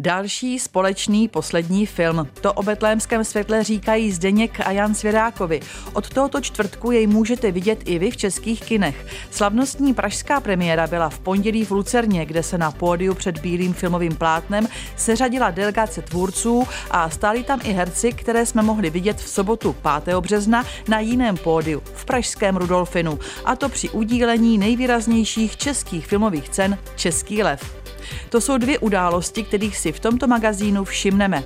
Další společný poslední film. To o betlémském světle říkají Zdeněk a Jan Svěrákovi. Od tohoto čtvrtku jej můžete vidět i vy v českých kinech. Slavnostní pražská premiéra byla v pondělí v Lucerně, kde se na pódiu před bílým filmovým plátnem seřadila delegace tvůrců a stáli tam i herci, které jsme mohli vidět v sobotu 5. března na jiném pódiu v pražském Rudolfinu, a to při udílení nejvýraznějších českých filmových cen Český lev. To jsou dvě události, kterých si v tomto magazínu všimneme.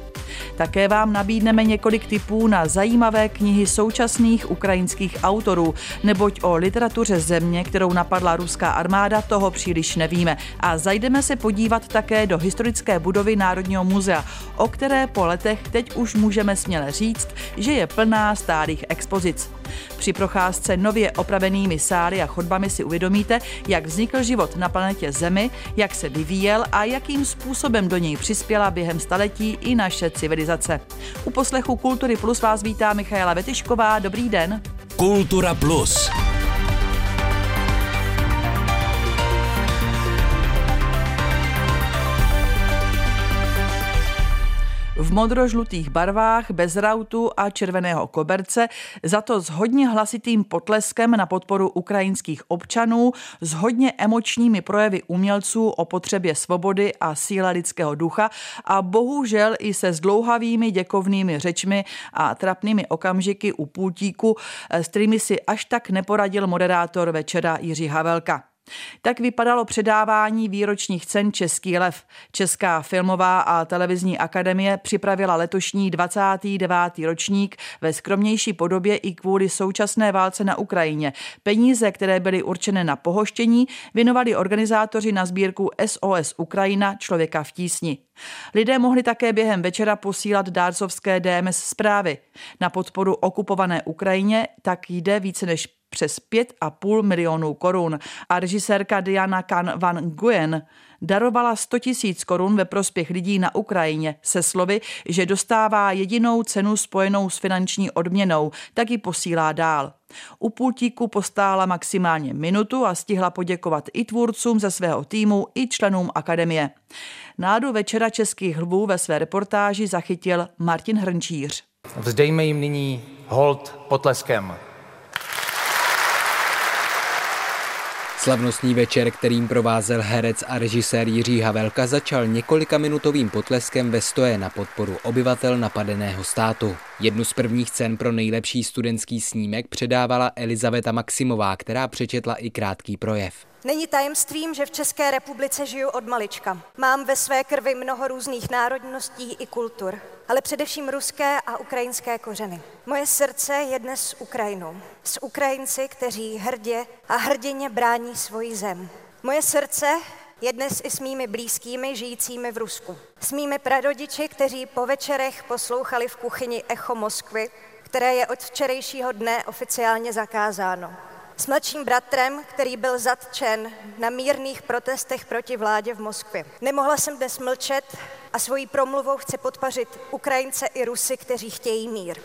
Také vám nabídneme několik tipů na zajímavé knihy současných ukrajinských autorů, neboť o literatuře země, kterou napadla ruská armáda, toho příliš nevíme. A zajdeme se podívat také do historické budovy Národního muzea, o které po letech teď už můžeme směle říct, že je plná stálých expozic. Při procházce nově opravenými sály a chodbami si uvědomíte, jak vznikl život na planetě Zemi, jak se vyvíjel a jakým způsobem do něj přispěla během staletí i naše civilizace. U poslechu Kultury Plus vás vítá Michaela Vetyšková. Dobrý den. Kultura Plus. V modrožlutých barvách, bez rautu a červeného koberce, za to s hodně hlasitým potleskem na podporu ukrajinských občanů, s hodně emočními projevy umělců o potřebě svobody a síle lidského ducha a bohužel i se zdlouhavými děkovnými řečmi a trapnými okamžiky u pultíku, s kterými si až tak neporadil moderátor večera Jiří Havelka. Tak vypadalo předávání výročních cen Český lev. Česká filmová a televizní akademie připravila letošní 29. ročník ve skromnější podobě i kvůli současné válce na Ukrajině. Peníze, které byly určené na pohoštění, věnovali organizátoři na sbírku SOS Ukrajina Člověka v tísni. Lidé mohli také během večera posílat dárcovské DMS zprávy. Na podporu okupované Ukrajině tak jde více než přes 5,5 milionů korun a režisérka Diana Kan van Guyen darovala 100 tisíc korun ve prospěch lidí na Ukrajině se slovy, že dostává jedinou cenu spojenou s finanční odměnou, tak ji posílá dál. U pultíku postála maximálně minutu a stihla poděkovat i tvůrcům ze svého týmu, i členům akademie. Nádu večera českých lvů ve své reportáži zachytil Martin Hrnčíř. Vzdejme jim nyní hold potleskem. Slavnostní večer, kterým provázel herec a režisér Jiří Havelka, začal několika minutovým potleskem ve stoje na podporu obyvatel napadeného státu. Jednu z prvních cen pro nejlepší studentský snímek předávala Elizaveta Maximová, která přečetla i krátký projev. Není tajemstvím, že v České republice žiju od malička. Mám ve své krvi mnoho různých národností i kultur, ale především ruské a ukrajinské kořeny. Moje srdce je dnes s Ukrajinou. S Ukrajinci, kteří hrdě a hrdině brání svoji zem. Moje srdce je dnes i s mými blízkými žijícími v Rusku. S mými prarodiči, kteří po večerech poslouchali v kuchyni Echo Moskvy, které je od včerejšího dne oficiálně zakázáno s mladším bratrem, který byl zatčen na mírných protestech proti vládě v Moskvě. Nemohla jsem dnes mlčet a svojí promluvou chci podpařit Ukrajince i Rusy, kteří chtějí mír.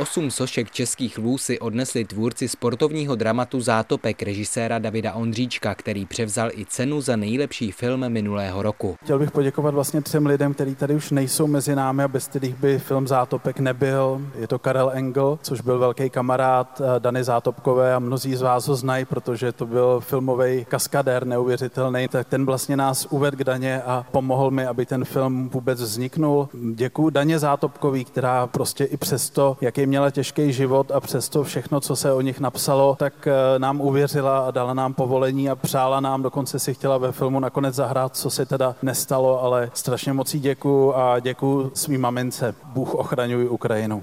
Osm sošek českých lvů si odnesli tvůrci sportovního dramatu Zátopek režiséra Davida Ondříčka, který převzal i cenu za nejlepší film minulého roku. Chtěl bych poděkovat vlastně třem lidem, kteří tady už nejsou mezi námi a bez kterých by film Zátopek nebyl. Je to Karel Engel, což byl velký kamarád eh, Dany Zátopkové a mnozí z vás ho znají, protože to byl filmový kaskadér neuvěřitelný. Tak ten vlastně nás uvedl k Daně a pomohl mi, aby ten film vůbec vzniknul. Děkuji Daně Zátopkový, která prostě i přesto, jaký měla těžký život a přesto všechno, co se o nich napsalo, tak eh, nám uvěřila a dala nám povolení a přála nám, dokonce si chtěla ve filmu nakonec zahrát, co se teda nestalo, ale strašně moc děkuju a děkuju svým mamince. Bůh ochraňuj Ukrajinu.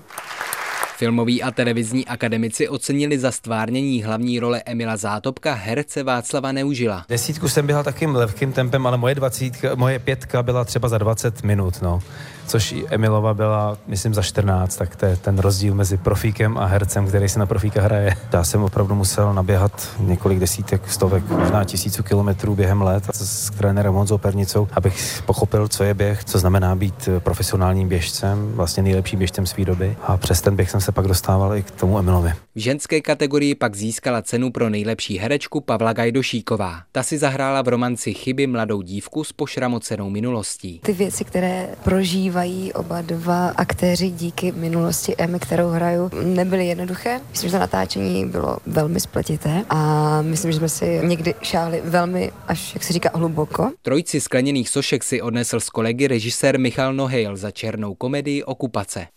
Filmoví a televizní akademici ocenili za stvárnění hlavní role Emila Zátopka herce Václava Neužila. Desítku jsem běhal takým lehkým tempem, ale moje dvacítka, moje pětka byla třeba za 20 minut, no což Emilova byla, myslím, za 14, tak to je ten rozdíl mezi profíkem a hercem, který se na profíka hraje. Já jsem opravdu musel naběhat několik desítek, stovek, možná tisíců kilometrů během let s trenérem Honzou Pernicou, abych pochopil, co je běh, co znamená být profesionálním běžcem, vlastně nejlepším běžcem své doby. A přes ten běh jsem se se pak dostával i k tomu Emilovi. V ženské kategorii pak získala cenu pro nejlepší herečku Pavla Gajdošíková. Ta si zahrála v romanci Chyby mladou dívku s pošramocenou minulostí. Ty věci, které prožívají oba dva aktéři díky minulosti Emmy, kterou hraju, nebyly jednoduché. Myslím, že to natáčení bylo velmi spletité a myslím, že jsme si někdy šáli velmi, až jak se říká, hluboko. Trojici skleněných sošek si odnesl s kolegy režisér Michal Nohejl za černou komedii Okupace.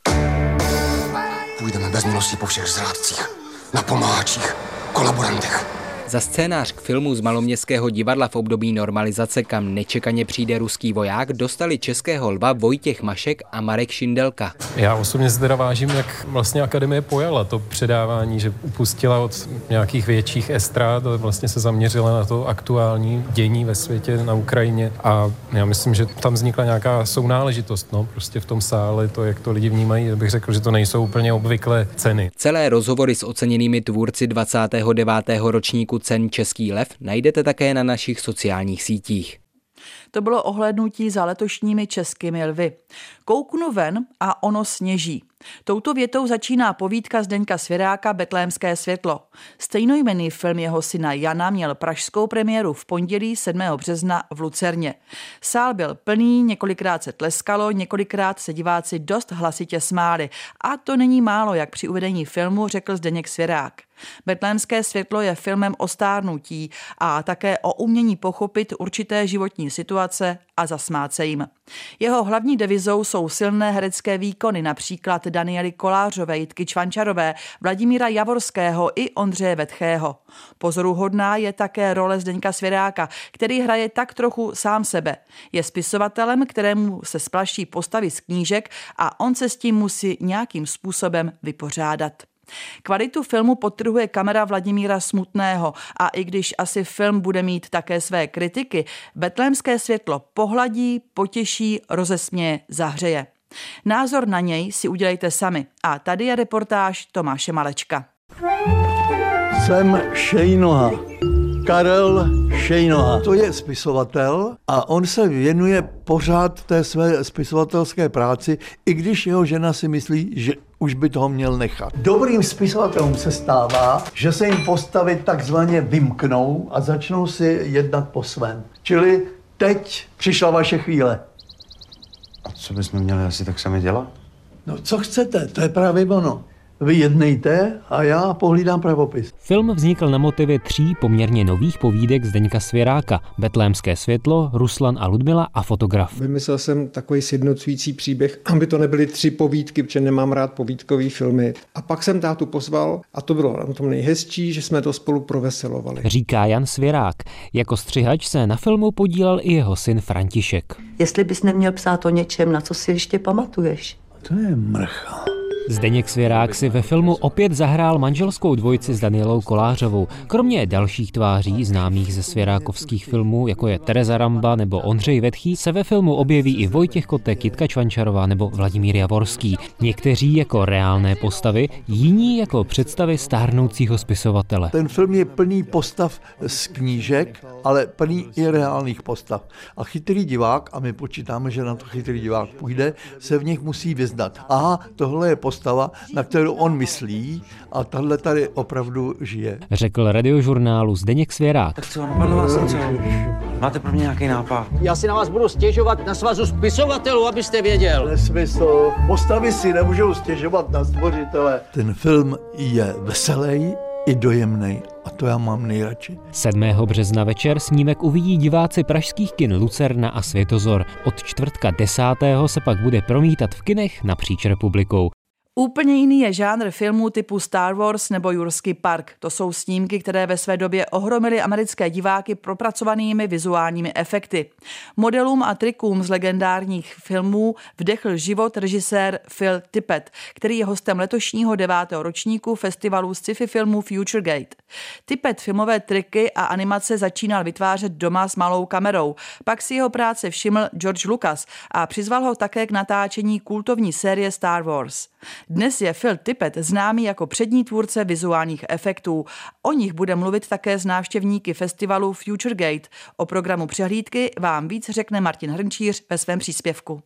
Půjdeme bez milosti po všech zrádcích, na pomáhačích, kolaborantech. Za scénář k filmu z maloměstského divadla v období normalizace, kam nečekaně přijde ruský voják, dostali českého lva Vojtěch Mašek a Marek Šindelka. Já osobně se teda vážím, jak vlastně akademie pojala to předávání, že upustila od nějakých větších estrát a vlastně se zaměřila na to aktuální dění ve světě na Ukrajině a já myslím, že tam vznikla nějaká sounáležitost, no, prostě v tom sále, to, jak to lidi vnímají, bych řekl, že to nejsou úplně obvyklé ceny. Celé rozhovory s oceněnými tvůrci 29. ročníku cen Český lev najdete také na našich sociálních sítích. To bylo ohlednutí za letošními českými lvy. Kouknu ven a ono sněží. Touto větou začíná povídka Zdeňka Svěráka Betlémské světlo. Stejnojmený film jeho syna Jana měl pražskou premiéru v pondělí 7. března v Lucerně. Sál byl plný, několikrát se tleskalo, několikrát se diváci dost hlasitě smáli. A to není málo, jak při uvedení filmu řekl Zdeněk Svěrák. Betlémské světlo je filmem o stárnutí a také o umění pochopit určité životní situace a zasmát se jim. Jeho hlavní devizou jsou silné herecké výkony, například Daniely Kolářové, Jitky Čvančarové, Vladimíra Javorského i Ondřeje Vetchého. Pozoruhodná je také role Zdeňka Svěráka, který hraje tak trochu sám sebe. Je spisovatelem, kterému se splaší postavy z knížek a on se s tím musí nějakým způsobem vypořádat. Kvalitu filmu podtrhuje kamera Vladimíra Smutného a i když asi film bude mít také své kritiky, betlémské světlo pohladí, potěší, rozesměje, zahřeje. Názor na něj si udělejte sami. A tady je reportáž Tomáše Malečka. Jsem Šejnoha. Karel Šejnoha. To je spisovatel a on se věnuje pořád té své spisovatelské práci, i když jeho žena si myslí, že už by toho měl nechat. Dobrým spisovatelům se stává, že se jim postavy takzvaně vymknou a začnou si jednat po svém. Čili teď přišla vaše chvíle. A co bychom měli asi tak sami dělat? No co chcete, to je právě ono. Vy jednejte a já pohlídám pravopis. Film vznikl na motivy tří poměrně nových povídek Zdeňka Svěráka. Betlémské světlo, Ruslan a Ludmila a fotograf. Vymyslel jsem takový sjednocující příběh, aby to nebyly tři povídky, protože nemám rád povídkové filmy. A pak jsem tátu pozval a to bylo na tom nejhezčí, že jsme to spolu proveselovali. Říká Jan Svěrák. Jako střihač se na filmu podílel i jeho syn František. Jestli bys neměl psát o něčem, na co si ještě pamatuješ. To je mrcha. Zdeněk Svěrák si ve filmu opět zahrál manželskou dvojici s Danielou Kolářovou. Kromě dalších tváří známých ze svěrákovských filmů, jako je Tereza Ramba nebo Ondřej Vetchý, se ve filmu objeví i Vojtěch Kotek, Jitka Čvančarová nebo Vladimír Javorský. Někteří jako reálné postavy, jiní jako představy stárnoucího spisovatele. Ten film je plný postav z knížek, ale plný i reálných postav. A chytrý divák, a my počítáme, že na to chytrý divák půjde, se v nich musí vyznat. Aha, tohle je postav postava, na kterou on myslí a tahle tady opravdu žije. Řekl radiožurnálu Zdeněk Svěrák. Tak co, napadlo vás něco? Máte pro mě nějaký nápad? Já si na vás budu stěžovat na svazu spisovatelů, abyste věděl. Nesmysl. Postavy si nemůžou stěžovat na stvořitele. Ten film je veselý, i dojemný a to já mám nejradši. 7. března večer snímek uvidí diváci pražských kin Lucerna a Světozor. Od čtvrtka 10. se pak bude promítat v kinech napříč republikou. Úplně jiný je žánr filmů typu Star Wars nebo Jurský park. To jsou snímky, které ve své době ohromily americké diváky propracovanými vizuálními efekty. Modelům a trikům z legendárních filmů vdechl život režisér Phil Tippett, který je hostem letošního devátého ročníku festivalu sci-fi filmů Futuregate. Tippett filmové triky a animace začínal vytvářet doma s malou kamerou. Pak si jeho práce všiml George Lucas a přizval ho také k natáčení kultovní série Star Wars. Dnes je Phil Tippett známý jako přední tvůrce vizuálních efektů. O nich bude mluvit také z návštěvníky festivalu Futuregate. O programu přehlídky vám víc řekne Martin Hrnčíř ve svém příspěvku.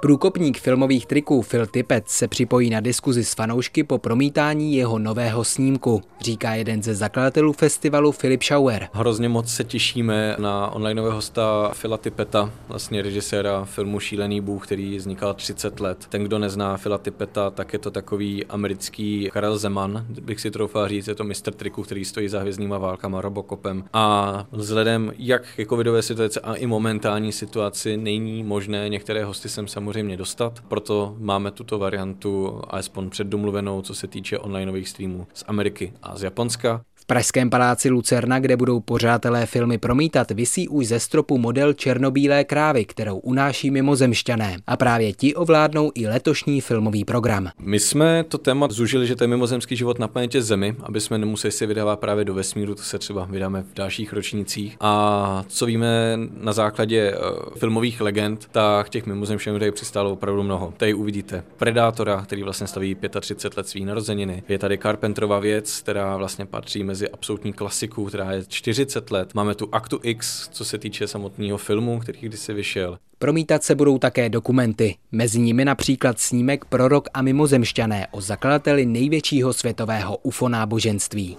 Průkopník filmových triků Phil Tippett se připojí na diskuzi s fanoušky po promítání jeho nového snímku, říká jeden ze zakladatelů festivalu Filip Schauer. Hrozně moc se těšíme na onlineového hosta Phila Tippeta, vlastně režiséra filmu Šílený bůh, který vznikal 30 let. Ten, kdo nezná Phila Tippeta, tak je to takový americký Karel Zeman, bych si troufal říct, je to mistr triku, který stojí za hvězdnýma válkama, Robocopem. A vzhledem jak ke covidové situace a i momentální situaci není možné některé hosty sem samozřejmě dostat, proto máme tuto variantu alespoň předdomluvenou, co se týče onlineových streamů z Ameriky a z Japonska. Pražském paláci Lucerna, kde budou pořádatelé filmy promítat, visí už ze stropu model černobílé krávy, kterou unáší mimozemšťané. A právě ti ovládnou i letošní filmový program. My jsme to téma zužili, že to je mimozemský život na planetě Zemi, aby jsme nemuseli si vydávat právě do vesmíru, to se třeba vydáme v dalších ročnících. A co víme na základě uh, filmových legend, tak těch mimozemšťanů tady přistálo opravdu mnoho. Tady uvidíte Predátora, který vlastně staví 35 let svých narozeniny. Je tady Carpenterova věc, která vlastně patří mezi mezi absolutní klasiku, která je 40 let. Máme tu Aktu X, co se týče samotného filmu, který kdysi vyšel. Promítat se budou také dokumenty, mezi nimi například snímek Prorok a mimozemšťané o zakladateli největšího světového UFO náboženství.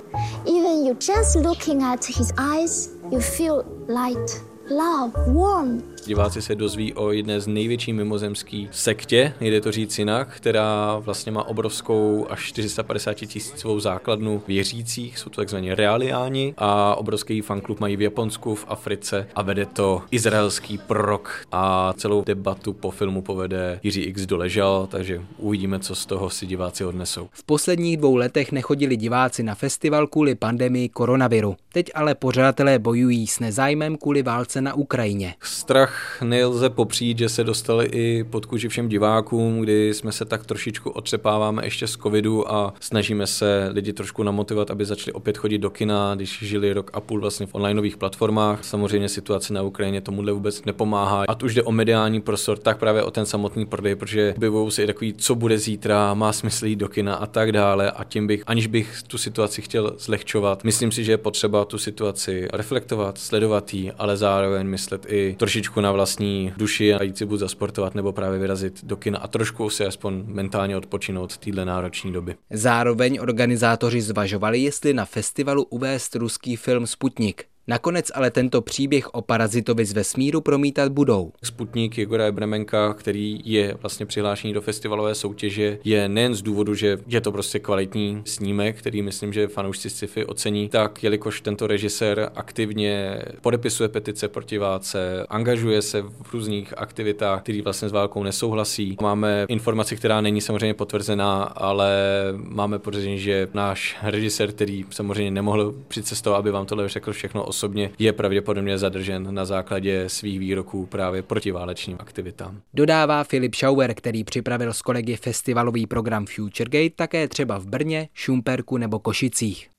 Even you just looking at his eyes, you feel light, love, warmth. Diváci se dozví o jedné z největší mimozemský sektě, jde to říct jinak, která vlastně má obrovskou až 450 tisícovou základnu věřících, jsou to takzvaní realiáni a obrovský fanklub mají v Japonsku, v Africe a vede to izraelský prorok a celou debatu po filmu povede Jiří X doležal, takže uvidíme, co z toho si diváci odnesou. V posledních dvou letech nechodili diváci na festival kvůli pandemii koronaviru. Teď ale pořadatelé bojují s nezájmem kvůli válce na Ukrajině. Strach tak nelze popřít, že se dostali i pod kůži všem divákům, kdy jsme se tak trošičku otřepáváme ještě z covidu a snažíme se lidi trošku namotivovat, aby začali opět chodit do kina, když žili rok a půl vlastně v onlineových platformách. Samozřejmě situace na Ukrajině tomuhle vůbec nepomáhá. A tu už jde o mediální prostor, tak právě o ten samotný prodej, protože objevují se i takový, co bude zítra, má smysl jít do kina a tak dále. A tím bych, aniž bych tu situaci chtěl zlehčovat, myslím si, že je potřeba tu situaci reflektovat, sledovat ji, ale zároveň myslet i trošičku na vlastní duši a jít si buď zasportovat nebo právě vyrazit do kina a trošku si aspoň mentálně odpočinout téhle náročné doby. Zároveň organizátoři zvažovali, jestli na festivalu uvést ruský film Sputnik. Nakonec ale tento příběh o parazitovi z vesmíru promítat budou. Sputnik Jegora Bremenka, který je vlastně přihlášený do festivalové soutěže, je nejen z důvodu, že je to prostě kvalitní snímek, který myslím, že fanoušci sci-fi ocení, tak jelikož tento režisér aktivně podepisuje petice proti válce, angažuje se v různých aktivitách, které vlastně s válkou nesouhlasí. Máme informaci, která není samozřejmě potvrzená, ale máme podezření, že náš režisér, který samozřejmě nemohl přicestovat, aby vám tohle řekl všechno osobně, je pravděpodobně zadržen na základě svých výroků právě protiválečným aktivitám. Dodává Filip Schauer, který připravil s kolegy festivalový program Futuregate také třeba v Brně, Šumperku nebo Košicích.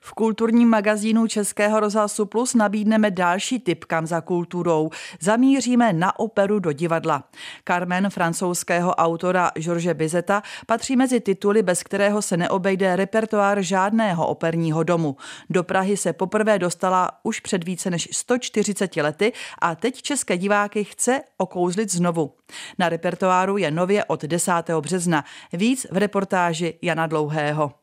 V kulturním magazínu Českého rozhlasu Plus nabídneme další tip kam za kulturou. Zamíříme na operu do divadla. Carmen francouzského autora George Bizeta patří mezi tituly, bez kterého se neobejde repertoár žádného operního domu. Do Prahy se poprvé dostala už před více než 140 lety a teď české diváky chce okouzlit znovu. Na repertoáru je nově od 10. března. Víc v reportáži Jana Dlouhého.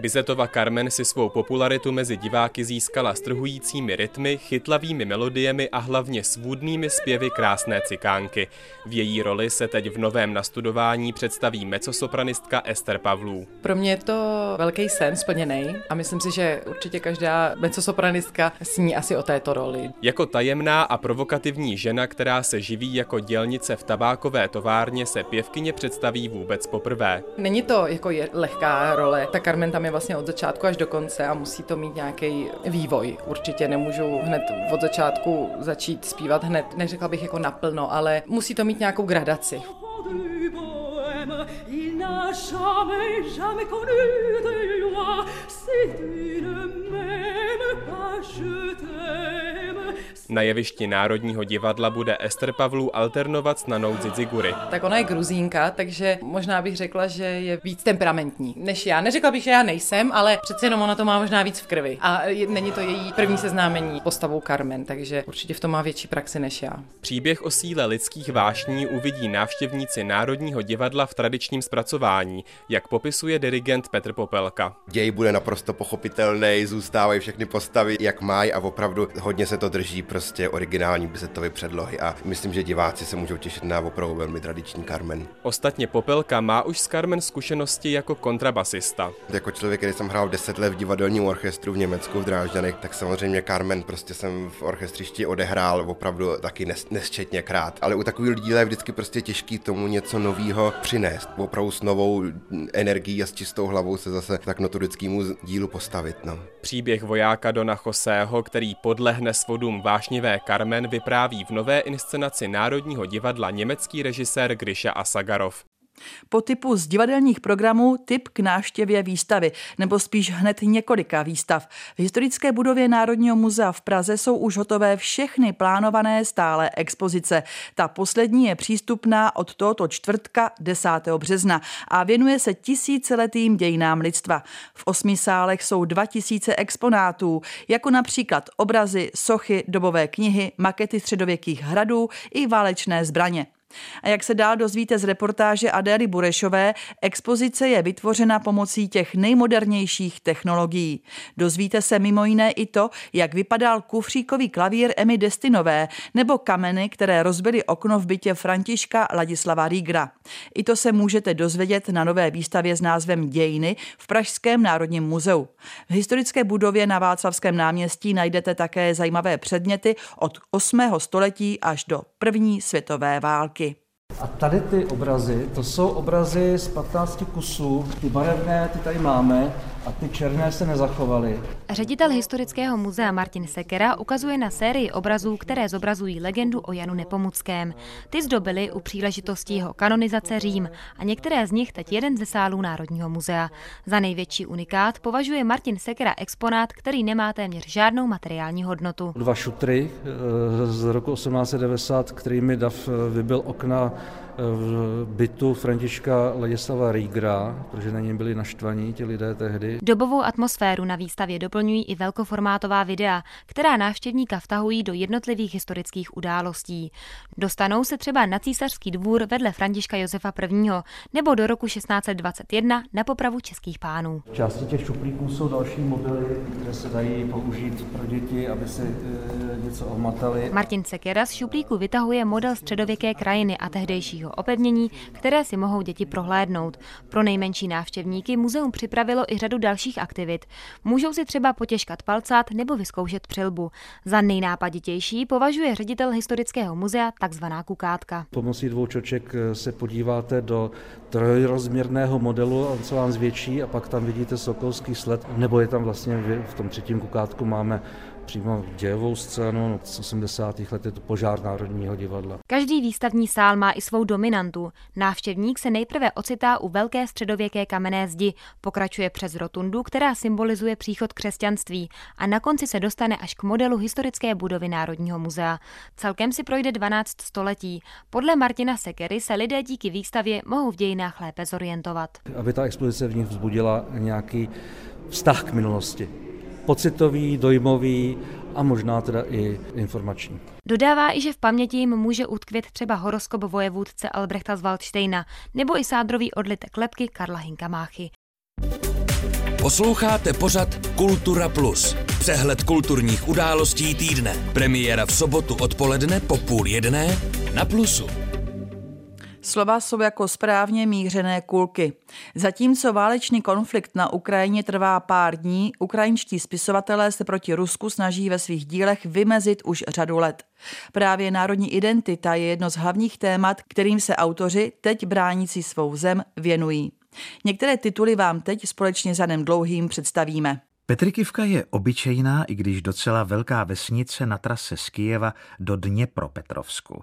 Bizetova Carmen si svou popularitu mezi diváky získala strhujícími rytmy, chytlavými melodiemi a hlavně svůdnými zpěvy krásné cikánky. V její roli se teď v novém nastudování představí mecosopranistka Ester Pavlů. Pro mě je to velký sen splněný a myslím si, že určitě každá mecosopranistka sní asi o této roli. Jako tajemná a provokativní žena, která se živí jako dělnice v tabákové továrně, se pěvkyně představí vůbec poprvé. Není to jako je lehká role, ta Carmen tam je vlastně od začátku až do konce a musí to mít nějaký vývoj. Určitě nemůžu hned od začátku začít zpívat hned, neřekla bych jako naplno, ale musí to mít nějakou gradaci. Na jevišti Národního divadla bude Ester Pavlů alternovat s Nanou Zizigury. Tak ona je gruzínka, takže možná bych řekla, že je víc temperamentní než já. Neřekla bych, že já nejsem, ale přece jenom ona to má možná víc v krvi. A není to její první seznámení postavou Carmen, takže určitě v tom má větší praxi než já. Příběh o síle lidských vášní uvidí návštěvníci Národního divadla v tradičním zpracování, jak popisuje dirigent Petr Popelka. Děj bude naprosto pochopitelný, zůstávají všechny postavy, jak mají a opravdu hodně se to drží prostě originální bizetové předlohy a myslím, že diváci se můžou těšit na opravdu velmi tradiční Carmen. Ostatně Popelka má už s Carmen zkušenosti jako kontrabasista. Jako člověk, který jsem hrál 10 let v divadelním orchestru v Německu v Drážďanech, tak samozřejmě Carmen prostě jsem v orchestřišti odehrál opravdu taky nes, nesčetně krát. Ale u takových lidí je vždycky prostě těžký tomu něco nového přinést. Opravdu s novou energií a s čistou hlavou se zase tak notorickému dílu postavit. No. Příběh vojáka Dona Joseho, který podlehne svodům vášnivé Carmen, vypráví v nové inscenaci Národního divadla německý režisér Grisha Asagarov. Po typu z divadelních programů typ k návštěvě výstavy, nebo spíš hned několika výstav. V historické budově Národního muzea v Praze jsou už hotové všechny plánované stále expozice. Ta poslední je přístupná od tohoto čtvrtka 10. března a věnuje se tisíciletým dějinám lidstva. V osmi sálech jsou 2000 exponátů, jako například obrazy, sochy, dobové knihy, makety středověkých hradů i válečné zbraně. A jak se dál dozvíte z reportáže Adély Burešové, expozice je vytvořena pomocí těch nejmodernějších technologií. Dozvíte se mimo jiné i to, jak vypadal kufříkový klavír Emy Destinové nebo kameny, které rozbily okno v bytě Františka Ladislava Rígra. I to se můžete dozvědět na nové výstavě s názvem Dějiny v Pražském národním muzeu. V historické budově na Václavském náměstí najdete také zajímavé předměty od 8. století až do první světové války. A tady ty obrazy, to jsou obrazy z 15 kusů, ty barevné, ty tady máme a ty černé se nezachovaly. Ředitel historického muzea Martin Sekera ukazuje na sérii obrazů, které zobrazují legendu o Janu Nepomuckém. Ty zdobily u příležitosti jeho kanonizace Řím a některé z nich teď jeden ze sálů Národního muzea. Za největší unikát považuje Martin Sekera exponát, který nemá téměř žádnou materiální hodnotu. Dva šutry eh, z roku 1890, kterými Dav eh, vybil okna v bytu Františka Ladislava Rígra, protože na něm byli naštvaní ti lidé tehdy. Dobovou atmosféru na výstavě doplňují i velkoformátová videa, která návštěvníka vtahují do jednotlivých historických událostí. Dostanou se třeba na císařský dvůr vedle Františka Josefa I. nebo do roku 1621 na popravu českých pánů. V části těch šuplíků jsou další mobily, které se dají použít pro děti, aby si e, něco ohmatali. Martin Sekera z šuplíku vytahuje model středověké krajiny a tehdejšího dalšího opevnění, které si mohou děti prohlédnout. Pro nejmenší návštěvníky muzeum připravilo i řadu dalších aktivit. Můžou si třeba potěžkat palcát nebo vyzkoušet přilbu. Za nejnápaditější považuje ředitel historického muzea takzvaná kukátka. Pomocí dvou čoček se podíváte do trojrozměrného modelu, on se vám zvětší a pak tam vidíte sokolský sled, nebo je tam vlastně v tom třetím kukátku máme přímo dějovou scénu. Z 80. let je to požár Národního divadla. Každý výstavní sál má i svou dominantu. Návštěvník se nejprve ocitá u velké středověké kamenné zdi, pokračuje přes rotundu, která symbolizuje příchod křesťanství a na konci se dostane až k modelu historické budovy Národního muzea. Celkem si projde 12 století. Podle Martina Sekery se lidé díky výstavě mohou v dějinách lépe zorientovat. Aby ta expozice v nich vzbudila nějaký vztah k minulosti pocitový, dojmový a možná teda i informační. Dodává i, že v paměti jim může utkvět třeba horoskop vojevůdce Albrechta z Waldsteina nebo i sádrový odlitek lepky Karla Hinkamáchy. Posloucháte pořad Kultura Plus. Přehled kulturních událostí týdne. Premiéra v sobotu odpoledne po půl jedné na Plusu. Slova jsou jako správně mířené kulky. Zatímco válečný konflikt na Ukrajině trvá pár dní, ukrajinští spisovatelé se proti Rusku snaží ve svých dílech vymezit už řadu let. Právě národní identita je jedno z hlavních témat, kterým se autoři, teď bránící svou zem, věnují. Některé tituly vám teď společně za Danem Dlouhým představíme. Petrikivka je obyčejná, i když docela velká vesnice na trase z Kijeva do Dněpropetrovsku.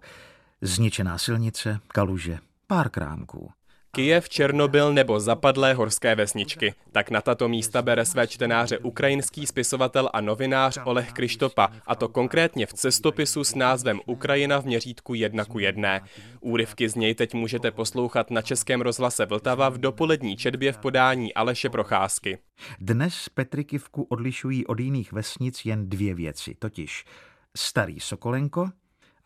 Zničená silnice, kaluže, pár krámků. Kijev, Černobyl nebo zapadlé horské vesničky. Tak na tato místa bere své čtenáře ukrajinský spisovatel a novinář Oleh Krištopa, a to konkrétně v cestopisu s názvem Ukrajina v měřítku jedna ku jedné. Úryvky z něj teď můžete poslouchat na Českém rozhlase Vltava v dopolední četbě v podání Aleše Procházky. Dnes Petrikivku odlišují od jiných vesnic jen dvě věci, totiž Starý Sokolenko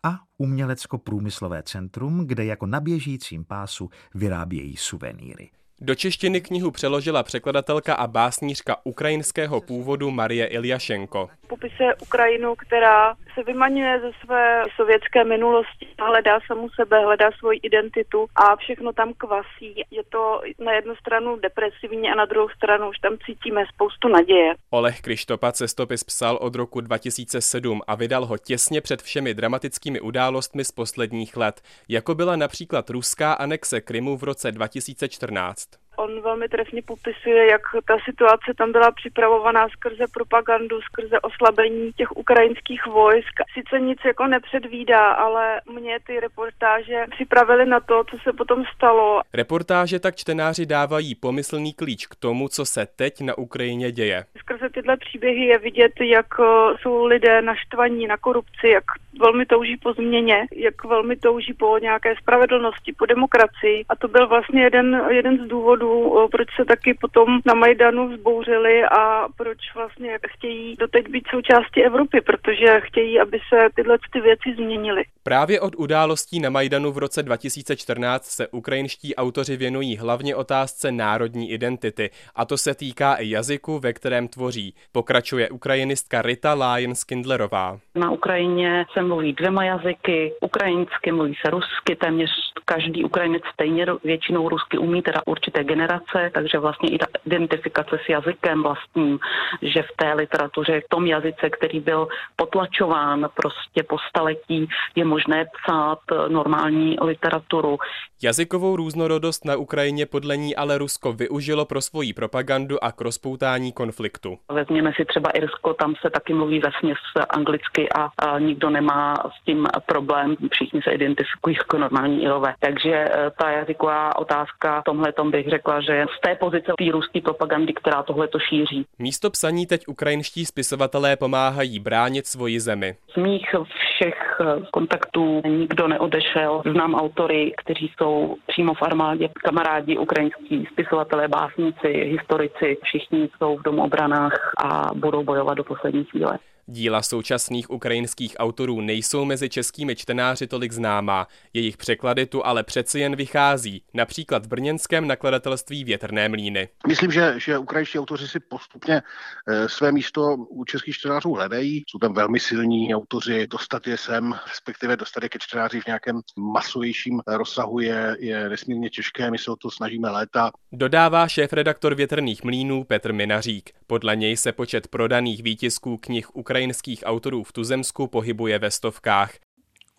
a Umělecko-průmyslové centrum, kde jako na běžícím pásu vyrábějí suvenýry. Do češtiny knihu přeložila překladatelka a básnířka ukrajinského původu Marie Iljašenko. Popisuje Ukrajinu, která se vymaňuje ze své sovětské minulosti, hledá samu sebe, hledá svoji identitu a všechno tam kvasí. Je to na jednu stranu depresivní a na druhou stranu už tam cítíme spoustu naděje. Oleh Krištopa cestopis psal od roku 2007 a vydal ho těsně před všemi dramatickými událostmi z posledních let, jako byla například ruská anexe Krymu v roce 2014 on velmi trefně popisuje, jak ta situace tam byla připravovaná skrze propagandu, skrze oslabení těch ukrajinských vojsk. Sice nic jako nepředvídá, ale mě ty reportáže připravily na to, co se potom stalo. Reportáže tak čtenáři dávají pomyslný klíč k tomu, co se teď na Ukrajině děje. Skrze tyhle příběhy je vidět, jak eh, jsou lidé naštvaní na korupci, jak velmi touží po změně, jak velmi touží po nějaké spravedlnosti, po demokracii. A to byl vlastně jeden, jeden z důvodů, proč se taky potom na Majdanu vzbouřili a proč vlastně chtějí doteď být součástí Evropy, protože chtějí, aby se tyhle ty věci změnily. Právě od událostí na Majdanu v roce 2014 se ukrajinští autoři věnují hlavně otázce národní identity a to se týká i jazyku, ve kterém tvoří. Pokračuje ukrajinistka Rita Lájen Skindlerová. Na Ukrajině se mluví dvěma jazyky, ukrajinsky, mluví se rusky, téměř každý Ukrajinec stejně většinou rusky umí, teda určité generace, takže vlastně i ta identifikace s jazykem vlastním, že v té literatuře, v tom jazyce, který byl potlačován prostě po staletí, je možné psát normální literaturu. Jazykovou různorodost na Ukrajině podle ní ale Rusko využilo pro svoji propagandu a k rozpoutání konfliktu. Vezměme si třeba Irsko, tam se taky mluví ve směs anglicky a, a nikdo nemá s tím problém, všichni se identifikují jako normální Irové. Takže e, ta jazyková otázka, tomhle tom bych řekla, že z té pozice té ruské propagandy, která tohle to šíří. Místo psaní teď ukrajinští spisovatelé pomáhají bránit svoji zemi. Z mých všech e, kontaktů nikdo neodešel. Znám autory, kteří jsou přímo v armádě, kamarádi ukrajinští spisovatelé, básníci, historici, všichni jsou v domobranách a budou bojovat do poslední chvíle. Díla současných ukrajinských autorů nejsou mezi českými čtenáři tolik známá, jejich překlady tu ale přeci jen vychází, například v brněnském nakladatelství Větrné mlíny. Myslím, že, že ukrajinští autoři si postupně e, své místo u českých čtenářů hledají. Jsou tam velmi silní autoři, dostat je sem, respektive dostat je ke čtenáři v nějakém masovějším rozsahu je, je nesmírně těžké, my se o to snažíme léta. Dodává šéf-redaktor Větrných mlínů Petr Minařík. Podle něj se počet prodaných výtisků knih Ukrajinských autorů v tuzemsku pohybuje ve stovkách.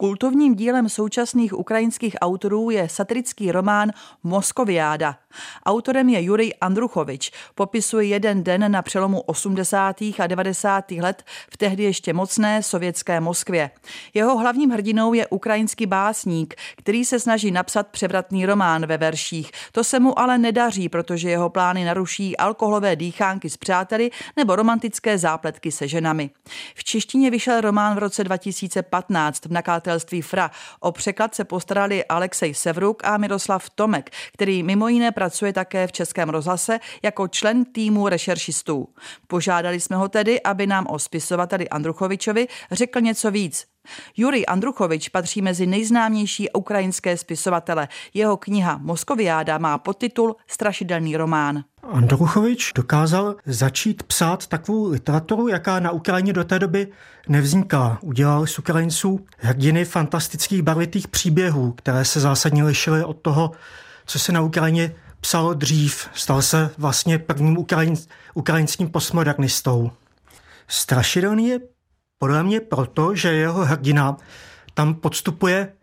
Kultovním dílem současných ukrajinských autorů je satirický román Moskoviáda. Autorem je Jurij Andruchovič. Popisuje jeden den na přelomu 80. a 90. let v tehdy ještě mocné sovětské Moskvě. Jeho hlavním hrdinou je ukrajinský básník, který se snaží napsat převratný román ve verších. To se mu ale nedaří, protože jeho plány naruší alkoholové dýchánky s přáteli nebo romantické zápletky se ženami. V češtině vyšel román v roce 2015 v nakladatelství nakladatelství FRA. O překlad se postarali Alexej Sevruk a Miroslav Tomek, který mimo jiné pracuje také v Českém rozhlase jako člen týmu rešeršistů. Požádali jsme ho tedy, aby nám o spisovateli Andruchovičovi řekl něco víc. Jurij Andruchovič patří mezi nejznámější ukrajinské spisovatele. Jeho kniha Moskoviáda má podtitul Strašidelný román. Andruchovič dokázal začít psát takovou literaturu, jaká na Ukrajině do té doby nevzniká. Udělal z Ukrajinců hrdiny fantastických barvitých příběhů, které se zásadně lišily od toho, co se na Ukrajině psalo dřív. Stal se vlastně prvním ukrajin, ukrajinským postmodernistou. Strašidelný je podle mě proto, že jeho hrdina tam podstupuje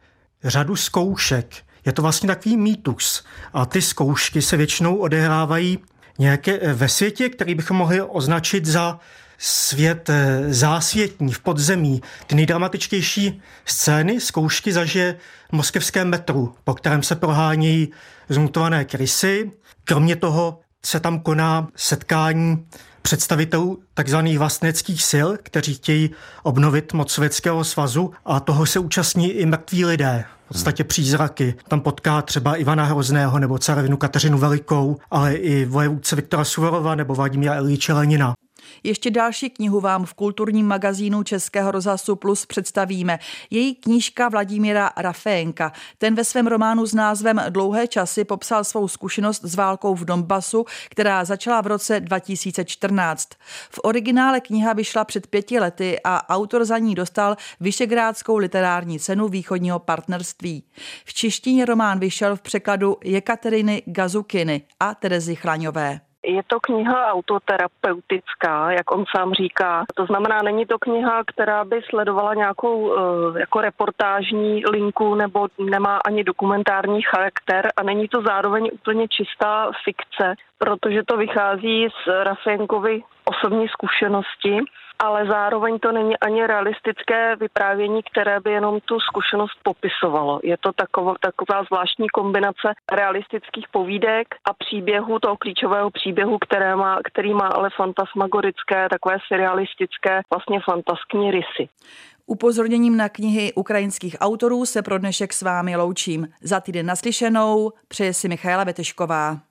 řadu zkoušek. Je to vlastně takový mýtus. A ty zkoušky se většinou odehrávají nějaké ve světě, který bychom mohli označit za svět eh, zásvětní v podzemí. Ty nejdramatičtější scény, zkoušky zažije v moskevském metru, po kterém se prohánějí zmutované krysy. Kromě toho se tam koná setkání představitelů tzv. vlastneckých sil, kteří chtějí obnovit moc Sovětského svazu a toho se účastní i mrtví lidé, v podstatě přízraky. Tam potká třeba Ivana Hrozného nebo carevinu Kateřinu Velikou, ale i vojevůdce Viktora Suvorova nebo Vladimíra Ilíče Lenina. Ještě další knihu vám v kulturním magazínu Českého rozhlasu Plus představíme. Její knížka Vladimíra Rafénka. Ten ve svém románu s názvem Dlouhé časy popsal svou zkušenost s válkou v Donbasu, která začala v roce 2014. V originále kniha vyšla před pěti lety a autor za ní dostal Vyšegrádskou literární cenu východního partnerství. V češtině román vyšel v překladu Jekateriny Gazukiny a Terezy Chlaňové. Je to kniha autoterapeutická, jak on sám říká. To znamená, není to kniha, která by sledovala nějakou eh, jako reportážní linku nebo nemá ani dokumentární charakter a není to zároveň úplně čistá fikce, protože to vychází z Rafenkovy osobní zkušenosti ale zároveň to není ani realistické vyprávění, které by jenom tu zkušenost popisovalo. Je to taková, taková zvláštní kombinace realistických povídek a příběhu, toho klíčového příběhu, které má, který má ale fantasmagorické, takové surrealistické, vlastně fantaskní rysy. Upozorněním na knihy ukrajinských autorů se pro dnešek s vámi loučím. Za týden naslyšenou přeje si Michaela Vetešková.